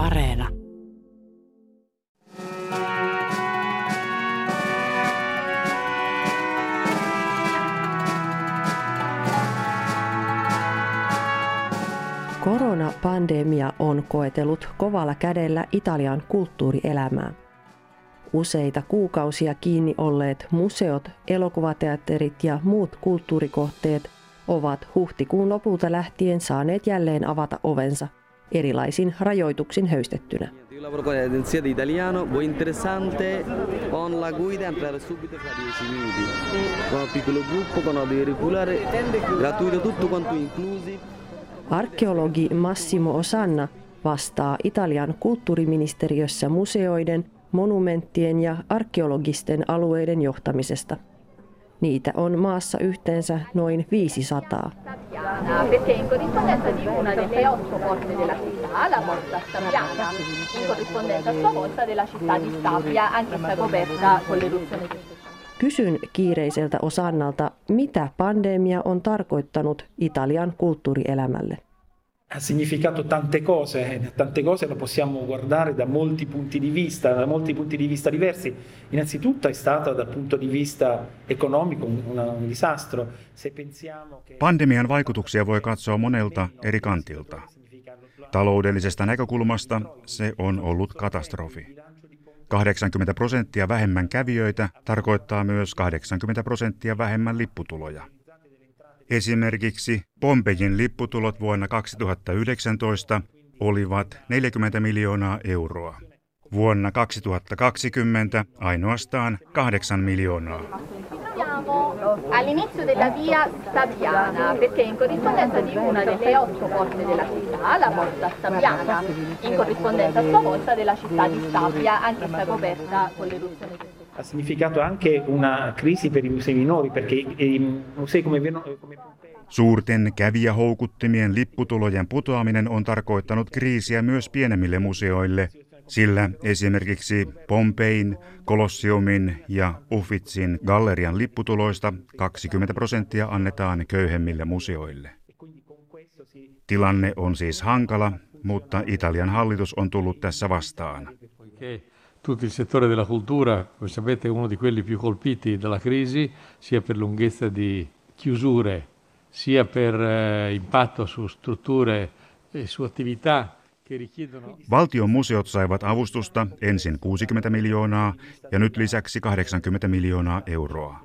Areena. Koronapandemia on koetellut kovalla kädellä Italian kulttuurielämää. Useita kuukausia kiinni olleet museot, elokuvateatterit ja muut kulttuurikohteet ovat huhtikuun lopulta lähtien saaneet jälleen avata ovensa erilaisin rajoituksin höystettynä. Arkeologi Massimo Osanna vastaa Italian kulttuuriministeriössä museoiden, monumenttien ja arkeologisten alueiden johtamisesta. Niitä on maassa yhteensä noin 500. Kysyn kiireiseltä Osannalta, mitä pandemia on tarkoittanut Italian kulttuurielämälle ha significato tante cose, e tante cose lo possiamo guardare da molti punti di vista, da molti punti di vista diversi. Innanzitutto è stata dal punto di vista economico un, un disastro. Se pensiamo che... Pandemian vaikutuksia voi katsoa monelta eri kantilta. Taloudellisesta näkökulmasta se on ollut katastrofi. 80 prosenttia vähemmän kävijöitä tarkoittaa myös 80 prosenttia vähemmän lipputuloja. Esimerkiksi Pompejin lipputulot vuonna 2019 olivat 40 miljoonaa euroa. Vuonna 2020 ainoastaan 8 miljoonaa. Ha significato anche una crisi per i musei minori, perché i musei come, come Suurten kävijähoukuttimien lipputulojen putoaminen on tarkoittanut kriisiä myös pienemmille museoille, sillä esimerkiksi Pompein, Kolossiumin ja Uffitsin gallerian lipputuloista 20 prosenttia annetaan köyhemmille museoille. Tilanne on siis hankala, mutta Italian hallitus on tullut tässä vastaan. Tutto il settore della cultura, come sapete, è uno di quelli più colpiti dalla crisi, sia per lunghezza di chiusure, sia per eh, impatto su strutture e su attività Valtion museot saivat avustusta ensin 60 miljoonaa ja nyt lisäksi 80 miljoonaa euroa.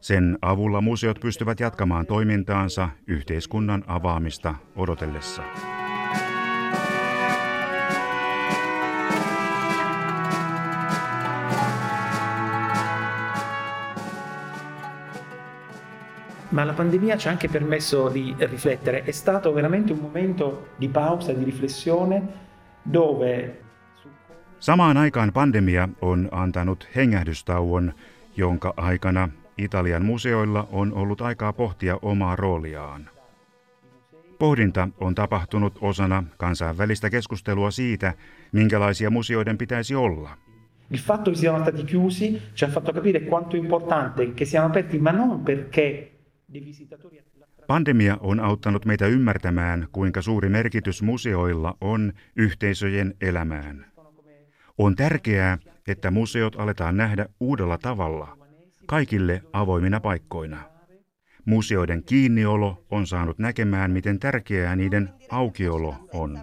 Sen avulla museot pystyvät jatkamaan toimintaansa yhteiskunnan avaamista odotellessa. Ma la pandemia ci ha anche permesso di riflettere. È stato veramente un momento di pausa, di riflessione, dove... Samaan aikaan pandemia on antanut hengähdystauon, jonka aikana Italian museoilla on ollut aikaa pohtia omaa rooliaan. Pohdinta on tapahtunut osana kansainvälistä keskustelua siitä, minkälaisia museoiden pitäisi olla. Il fatto che siano stati chiusi ci ha fatto capire quanto è importante che siano aperti, ma non perché Pandemia on auttanut meitä ymmärtämään, kuinka suuri merkitys museoilla on yhteisöjen elämään. On tärkeää, että museot aletaan nähdä uudella tavalla, kaikille avoimina paikkoina. Museoiden kiinniolo on saanut näkemään, miten tärkeää niiden aukiolo on.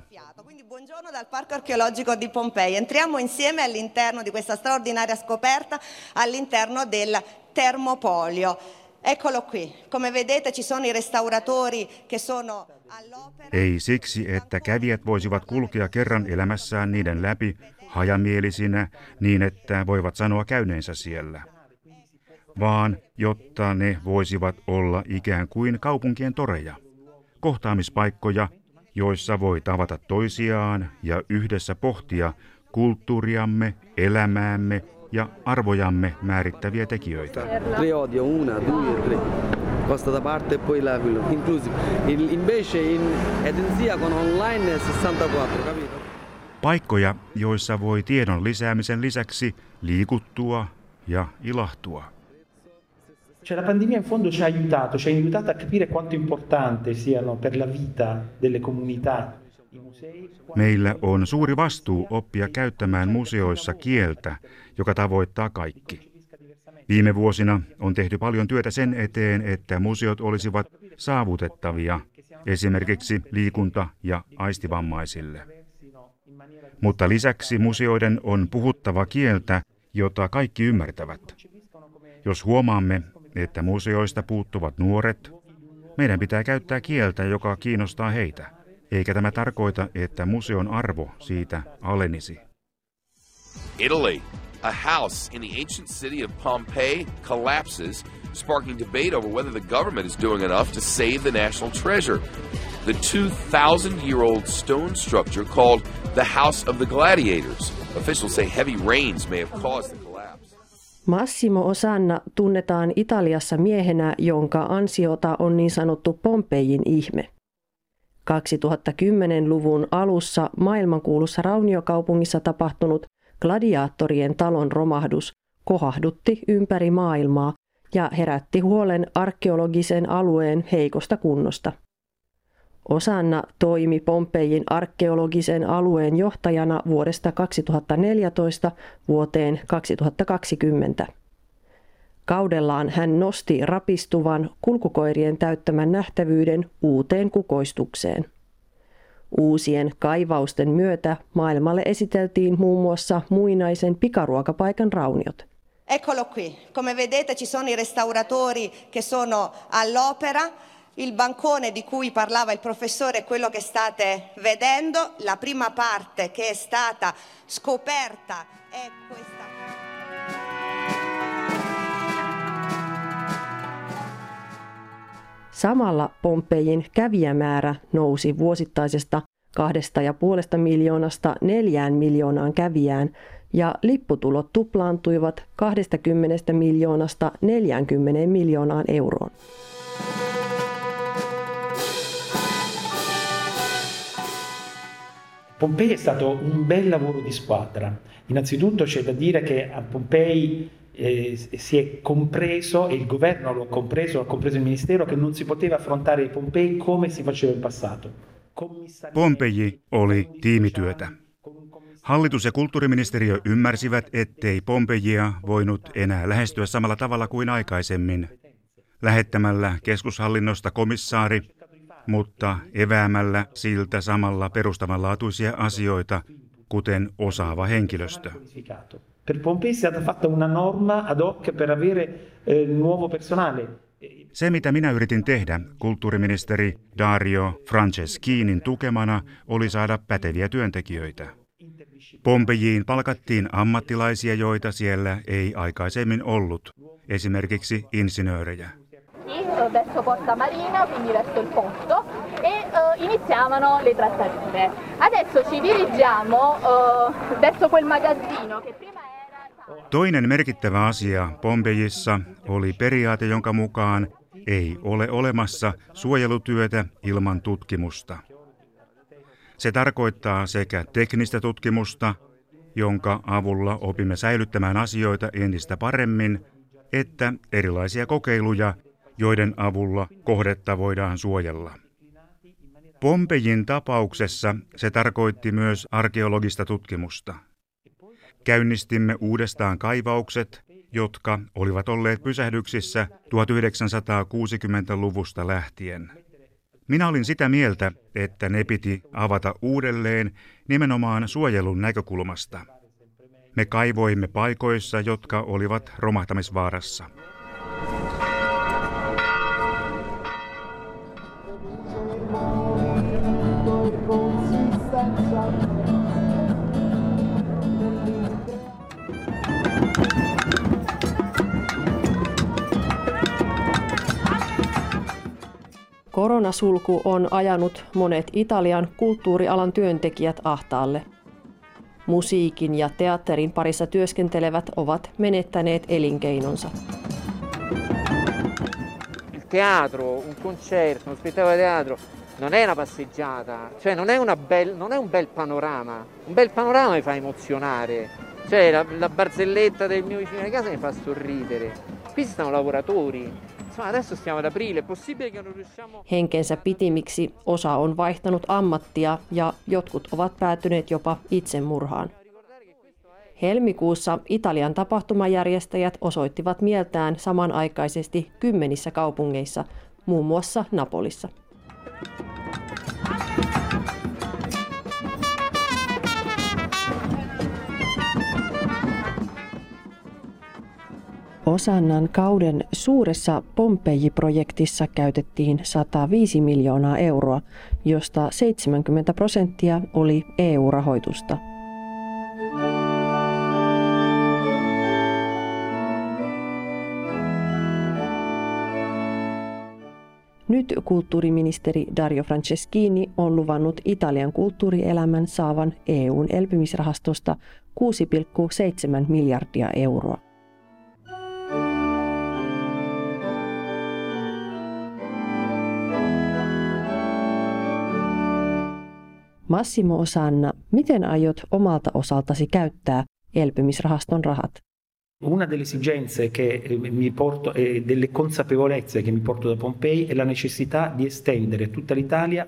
dal Parco Archeologico di Pompei. Entriamo insieme all'interno di questa straordinaria scoperta all'interno del Termopolio. Eccolo qui. Come vedete ci sono i restauratori che sono all'opera. Ei siksi, että kävijät voisivat kulkea kerran elämässään niiden läpi hajamielisinä niin, että voivat sanoa käyneensä siellä, vaan jotta ne voisivat olla ikään kuin kaupunkien toreja, kohtaamispaikkoja, joissa voi tavata toisiaan ja yhdessä pohtia kulttuuriamme, elämäämme ja arvojamme määrittäviä tekijöitä. Costa da parte e poi la inclusive. Invece in Edensia con online 64, capito? Paikkoja, joissa voi tiedon lisäämisen lisäksi liikuttua ja ilahtua. Cioè la pandemia in fondo ci ha aiutato, ci ha aiutato a capire quanto importante siano per la vita delle comunità Meillä on suuri vastuu oppia käyttämään museoissa kieltä, joka tavoittaa kaikki. Viime vuosina on tehty paljon työtä sen eteen, että museot olisivat saavutettavia esimerkiksi liikunta- ja aistivammaisille. Mutta lisäksi museoiden on puhuttava kieltä, jota kaikki ymmärtävät. Jos huomaamme, että museoista puuttuvat nuoret, meidän pitää käyttää kieltä, joka kiinnostaa heitä. Eikä tämä tarkoita, että museon arvo siitä alenisi. Italy. A house in the ancient city of Pompeii collapses, sparking debate over whether the government is doing enough to save the national treasure. The 2,000 year old stone structure called the House of the Gladiators. Officials say heavy rains may have caused the collapse. Massimo Osanna tunnetaan Italiassa miehenä, jonka ansiota on niin sanottu Pompeijin ihme. 2010-luvun alussa maailmankuulussa rauniokaupungissa tapahtunut gladiaattorien talon romahdus kohahdutti ympäri maailmaa ja herätti huolen arkeologisen alueen heikosta kunnosta. Osanna toimi Pompejin arkeologisen alueen johtajana vuodesta 2014 vuoteen 2020. Kaudellaan hän nosti rapistuvan kulkukoirien täyttämän nähtävyyden uuteen kukoistukseen. Uusien kaivausten myötä maailmalle esiteltiin muun muassa muinaisen pikaruokapaikan rauniot. Eccolo qui, come vedete ci sono i restauratori che sono all'opera, il bancone di cui parlava il professore è quello che state vedendo, la prima parte che è stata scoperta è questa. Samalla Pompejin kävijämäärä nousi vuosittaisesta kahdesta ja puolesta miljoonasta neljään miljoonaan kävijään ja lipputulot tuplaantuivat 20 miljoonasta 40 miljoonaan euroon. Pompei è stato un bel lavoro di squadra. Innanzitutto c'è da dire che a Pompei eh, si è compreso, e il governo lo ha compreso, ha compreso il ministero, che non si poteva affrontare i Pompei come si faceva in passato. Pompeji oli tiimityötä. Hallitus ja kulttuuriministeriö ymmärsivät, ettei Pompejia voinut enää lähestyä samalla tavalla kuin aikaisemmin, lähettämällä keskushallinnosta komissaari, mutta eväämällä siltä samalla perustavanlaatuisia asioita, kuten osaava henkilöstö. Per Pompei è stata fatta una norma ad hoc per avere eh, nuovo personale. Se, mitä minä yritin tehdä kulttuuriministeri Dario Franceschinin tukemana, oli saada päteviä työntekijöitä. Pompejiin palkattiin ammattilaisia, joita siellä ei aikaisemmin ollut, esimerkiksi insinöörejä. verso Porta Marina, quindi verso il porto, e uh, iniziavano le trattative. Adesso ci dirigiamo uh, verso quel magazzino che prima era... Toinen merkittävä asia Pompejissa oli periaate, jonka mukaan ei ole olemassa suojelutyötä ilman tutkimusta. Se tarkoittaa sekä teknistä tutkimusta, jonka avulla opimme säilyttämään asioita entistä paremmin, että erilaisia kokeiluja, joiden avulla kohdetta voidaan suojella. Pompejin tapauksessa se tarkoitti myös arkeologista tutkimusta. Käynnistimme uudestaan kaivaukset, jotka olivat olleet pysähdyksissä 1960-luvusta lähtien. Minä olin sitä mieltä, että ne piti avata uudelleen nimenomaan suojelun näkökulmasta. Me kaivoimme paikoissa, jotka olivat romahtamisvaarassa. Koronasulku on ajanut monet Italian kulttuurialan työntekijät ahtaalle. Musiikin ja teatterin parissa työskentelevät ovat menettäneet elinkeinonsa. Il teatro, un concerto, uno spettacolo teatro non è una passeggiata, cioè non è, una bel, non è un bel panorama. Un bel panorama mi fa emozionare. Cioè la, la barzelletta del mio vicino di casa mi fa sorridere. Qui stanno lavoratori, Henkensä pitimiksi osa on vaihtanut ammattia ja jotkut ovat päätyneet jopa itsemurhaan. Helmikuussa Italian tapahtumajärjestäjät osoittivat mieltään samanaikaisesti kymmenissä kaupungeissa, muun muassa Napolissa. Osannan kauden suuressa Pompeji-projektissa käytettiin 105 miljoonaa euroa, josta 70 prosenttia oli EU-rahoitusta. Nyt kulttuuriministeri Dario Franceschini on luvannut Italian kulttuurielämän saavan EUn elpymisrahastosta 6,7 miljardia euroa. Massimo Osanna, miten aiot omalta osaltasi käyttää elpymisrahaston rahat? Una delle esigenze che eh, mi porto e delle consapevolezze che mi porto da Pompei è la necessità di estendere tutta l'Italia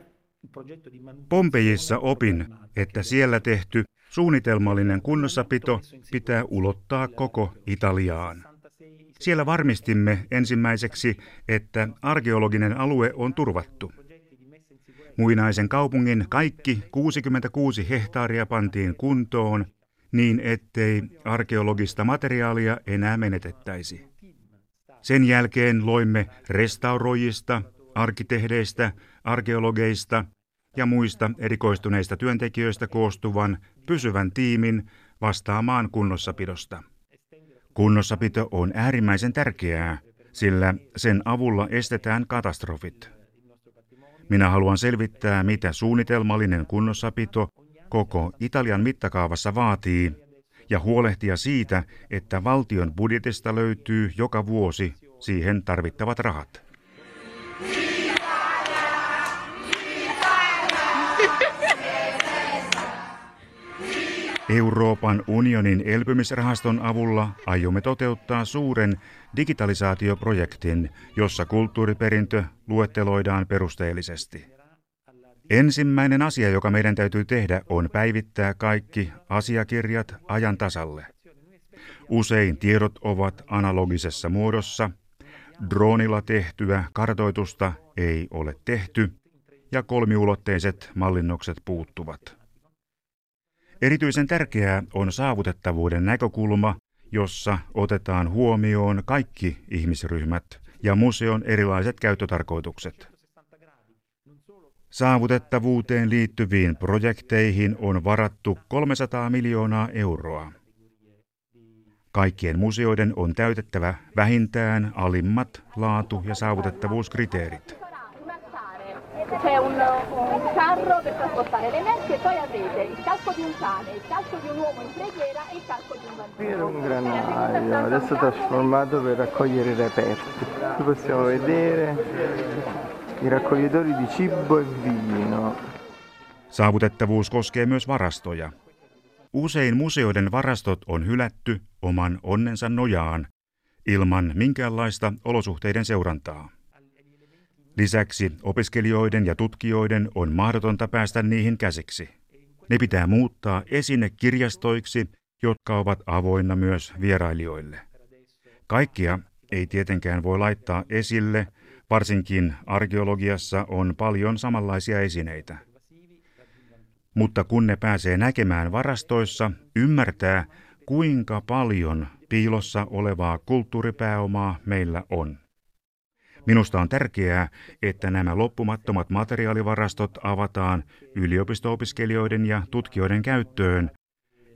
Pompejissa opin, että siellä tehty suunnitelmallinen kunnossapito pitää ulottaa koko Italiaan. Siellä varmistimme ensimmäiseksi, että arkeologinen alue on turvattu. Muinaisen kaupungin kaikki 66 hehtaaria pantiin kuntoon niin, ettei arkeologista materiaalia enää menetettäisi. Sen jälkeen loimme restauroijista, arkkitehdeistä, arkeologeista ja muista erikoistuneista työntekijöistä koostuvan pysyvän tiimin vastaamaan kunnossapidosta. Kunnossapito on äärimmäisen tärkeää, sillä sen avulla estetään katastrofit. Minä haluan selvittää, mitä suunnitelmallinen kunnossapito koko Italian mittakaavassa vaatii ja huolehtia siitä, että valtion budjetista löytyy joka vuosi siihen tarvittavat rahat. Euroopan unionin elpymisrahaston avulla aiomme toteuttaa suuren digitalisaatioprojektin, jossa kulttuuriperintö luetteloidaan perusteellisesti. Ensimmäinen asia, joka meidän täytyy tehdä, on päivittää kaikki asiakirjat ajan tasalle. Usein tiedot ovat analogisessa muodossa, droonilla tehtyä kartoitusta ei ole tehty ja kolmiulotteiset mallinnokset puuttuvat. Erityisen tärkeää on saavutettavuuden näkökulma, jossa otetaan huomioon kaikki ihmisryhmät ja museon erilaiset käyttötarkoitukset. Saavutettavuuteen liittyviin projekteihin on varattu 300 miljoonaa euroa. Kaikkien museoiden on täytettävä vähintään alimmat laatu- ja saavutettavuuskriteerit. C'è un, un, carro per trasportare le merci e poi avrete il calco di un cane, il calco di un uomo in preghiera e il calco di un bambino. Era un granaio, adesso trasformato per raccogliere i reperti. Qui possiamo vedere i raccoglitori di cibo e vino. Saavutettavuus koskee myös varastoja. Usein museoiden varastot on hylätty oman onnensa nojaan ilman minkäänlaista olosuhteiden seurantaa. Lisäksi opiskelijoiden ja tutkijoiden on mahdotonta päästä niihin käsiksi. Ne pitää muuttaa esinekirjastoiksi, jotka ovat avoinna myös vierailijoille. Kaikkia ei tietenkään voi laittaa esille, varsinkin arkeologiassa on paljon samanlaisia esineitä. Mutta kun ne pääsee näkemään varastoissa, ymmärtää, kuinka paljon piilossa olevaa kulttuuripääomaa meillä on. Minusta on tärkeää, että nämä loppumattomat materiaalivarastot avataan yliopisto-opiskelijoiden ja tutkijoiden käyttöön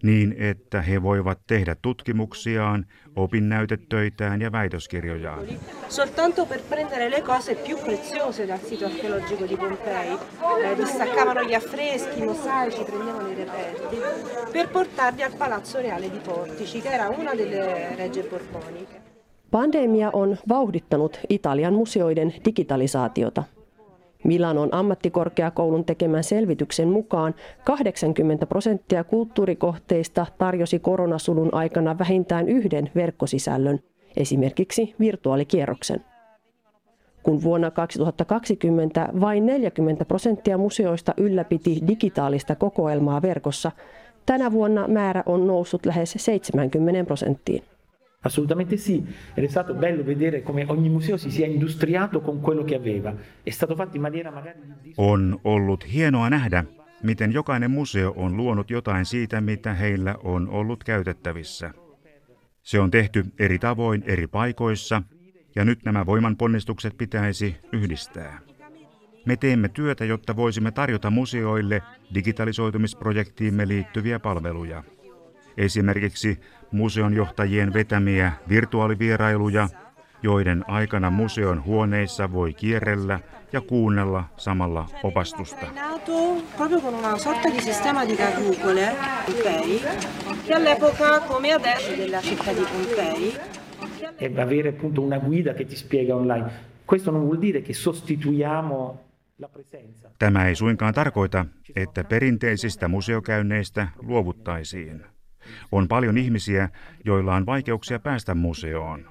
niin, että he voivat tehdä tutkimuksiaan, opinnäytetöitään ja väitöskirjojaan. Soltanto per prendere le cose più preziose dal sito archeologico di Pompei, eh, distaccavano gli affreschi, i mosaici, prendevano i reperti, per portarli al Palazzo Reale di Portici, che era una delle regge borboniche. Pandemia on vauhdittanut Italian museoiden digitalisaatiota. Milanon ammattikorkeakoulun tekemän selvityksen mukaan 80 prosenttia kulttuurikohteista tarjosi koronasulun aikana vähintään yhden verkkosisällön, esimerkiksi virtuaalikierroksen. kun vuonna 2020 vain 40 prosenttia museoista ylläpiti digitaalista kokoelmaa verkossa, tänä vuonna määrä on noussut lähes 70 prosenttiin. Assolutamente sì, ed è stato bello vedere come ogni museo si sia industriato con quello che aveva. È stato fatto in maniera magari... On ollut hienoa nähdä, miten jokainen museo on luonut jotain siitä, mitä heillä on ollut käytettävissä. Se on tehty eri tavoin eri paikoissa, ja nyt nämä voimanponnistukset pitäisi yhdistää. Me teemme työtä, jotta voisimme tarjota museoille digitalisoitumisprojektiimme liittyviä palveluja. Esimerkiksi museonjohtajien vetämiä virtuaalivierailuja, joiden aikana museon huoneissa voi kierrellä ja kuunnella samalla opastusta. e avere appunto una guida che ti spiega online. Questo non vuol dire che sostituiamo. Tämä ei suinkaan tarkoita, että perinteisistä museokäynneistä luovuttaisiin. On paljon ihmisiä, joilla on vaikeuksia päästä museoon.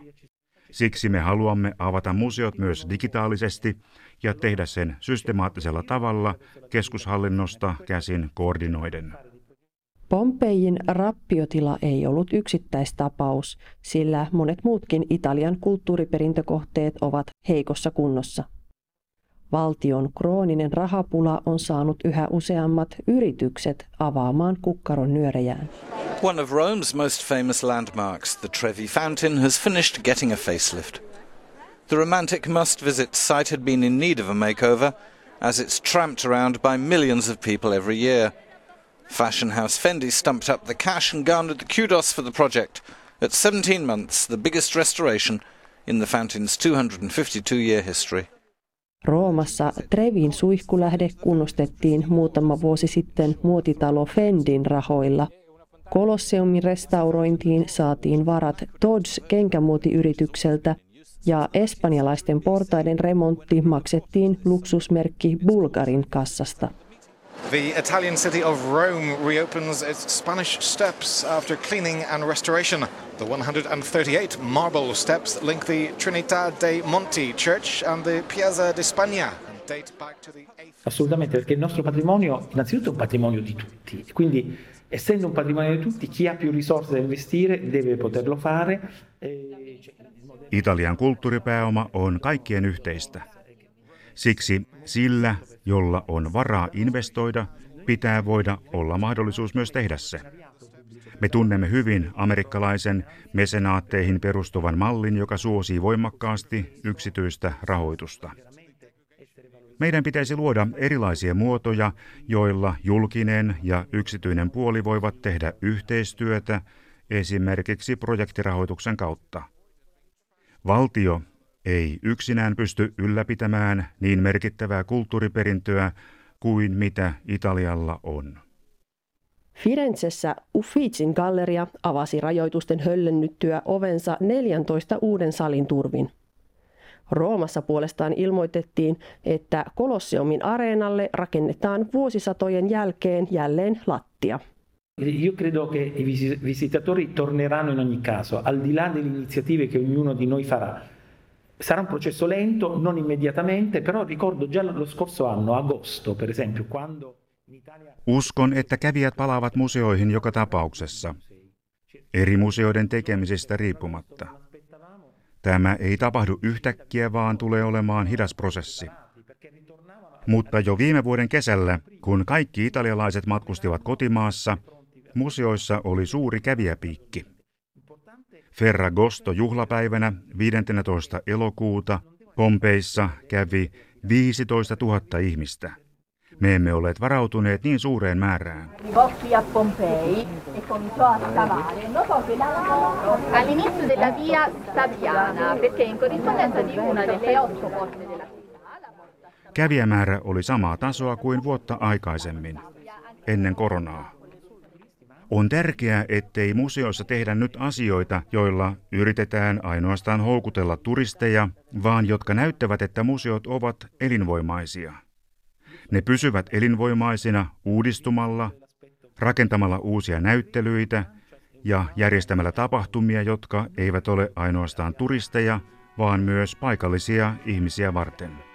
Siksi me haluamme avata museot myös digitaalisesti ja tehdä sen systemaattisella tavalla keskushallinnosta käsin koordinoiden. Pompejin rappiotila ei ollut yksittäistapaus, sillä monet muutkin Italian kulttuuriperintökohteet ovat heikossa kunnossa. Valtion krooninen rahapula on saanut yhä useammat yritykset avaamaan kukkaron nyörejään. One of Rome's most famous landmarks, the Trevi Fountain, has finished getting a facelift. The romantic must-visit site had been in need of a makeover, as it's tramped around by millions of people every year. Fashion house Fendi stumped up the cash and garnered the kudos for the project. At 17 months, the biggest restoration in the fountain's 252-year history. Roomassa Trevin suihkulähde kunnostettiin muutama vuosi sitten muotitalo Fendin rahoilla. Kolosseumin restaurointiin saatiin varat Dodds kenkämuotiyritykseltä ja espanjalaisten portaiden remontti maksettiin luksusmerkki Bulgarin kassasta. The Italian city of Rome reopens its Spanish steps after cleaning and restoration. The 138 marble steps link the Trinità dei Monti Church and the Piazza di Spagna. Assolutamente, perché il nostro patrimonio innanzitutto è un patrimonio di tutti, quindi essendo un patrimonio di tutti, chi ha più risorse da investire deve poterlo fare. Italian kulttuuripääoma on kaikkien yhteistä. Siksi sillä, jolla on varaa investoida, pitää voida olla mahdollisuus myös tehdä se. Me tunnemme hyvin amerikkalaisen mesenaatteihin perustuvan mallin, joka suosii voimakkaasti yksityistä rahoitusta. Meidän pitäisi luoda erilaisia muotoja, joilla julkinen ja yksityinen puoli voivat tehdä yhteistyötä esimerkiksi projektirahoituksen kautta. Valtio ei yksinään pysty ylläpitämään niin merkittävää kulttuuriperintöä kuin mitä Italialla on. Firenzessä Uffizin galleria avasi rajoitusten höllennyttyä ovensa 14 uuden salin turvin. Roomassa puolestaan ilmoitettiin, että Kolosseumin areenalle rakennetaan vuosisatojen jälkeen jälleen lattia. Io credo che i visitatori torneranno in ogni caso, al di là delle iniziative che ognuno di noi farà. Sarà un processo lento, non immediatamente, però ricordo già lo scorso anno, agosto per esempio, quando Uskon, että kävijät palaavat museoihin joka tapauksessa, eri museoiden tekemisistä riippumatta. Tämä ei tapahdu yhtäkkiä, vaan tulee olemaan hidas prosessi. Mutta jo viime vuoden kesällä, kun kaikki italialaiset matkustivat kotimaassa, museoissa oli suuri kävijäpiikki. Ferragosto juhlapäivänä 15. elokuuta Pompeissa kävi 15 000 ihmistä. Me emme olleet varautuneet niin suureen määrään. Kävijämäärä oli samaa tasoa kuin vuotta aikaisemmin, ennen koronaa. On tärkeää, ettei museoissa tehdä nyt asioita, joilla yritetään ainoastaan houkutella turisteja, vaan jotka näyttävät, että museot ovat elinvoimaisia. Ne pysyvät elinvoimaisina uudistumalla, rakentamalla uusia näyttelyitä ja järjestämällä tapahtumia, jotka eivät ole ainoastaan turisteja, vaan myös paikallisia ihmisiä varten.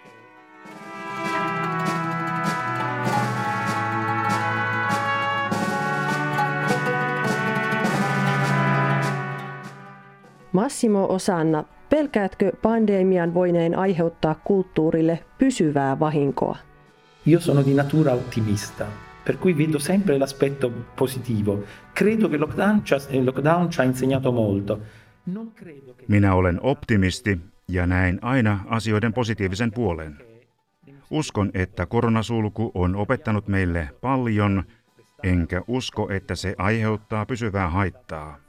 Massimo Osanna, pelkäätkö pandemian voineen aiheuttaa kulttuurille pysyvää vahinkoa? Io sono di natura ottimista, per cui vedo sempre l'aspetto positivo. Credo che il lockdown, il lockdown ci ha insegnato molto. Minä olen optimisti ja näen aina asioiden positiivisen puolen. Uskon, että koronasulku on opettanut meille paljon, enkä usko, että se aiheuttaa pysyvää haittaa.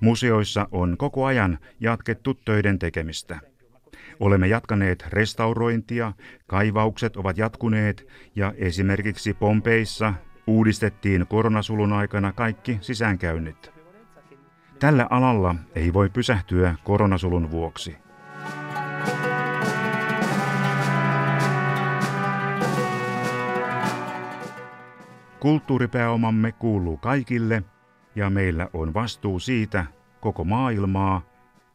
Museoissa on koko ajan jatkettu töiden tekemistä. Olemme jatkaneet restaurointia, kaivaukset ovat jatkuneet ja esimerkiksi Pompeissa uudistettiin koronasulun aikana kaikki sisäänkäynnit. Tällä alalla ei voi pysähtyä koronasulun vuoksi. Kulttuuripääomamme kuuluu kaikille ja meillä on vastuu siitä koko maailmaa,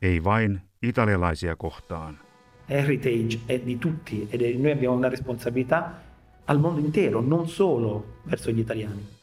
ei vain italialaisia kohtaan. Heritage è di tutti ed noi abbiamo una responsabilità al mondo intero, non solo verso gli italiani.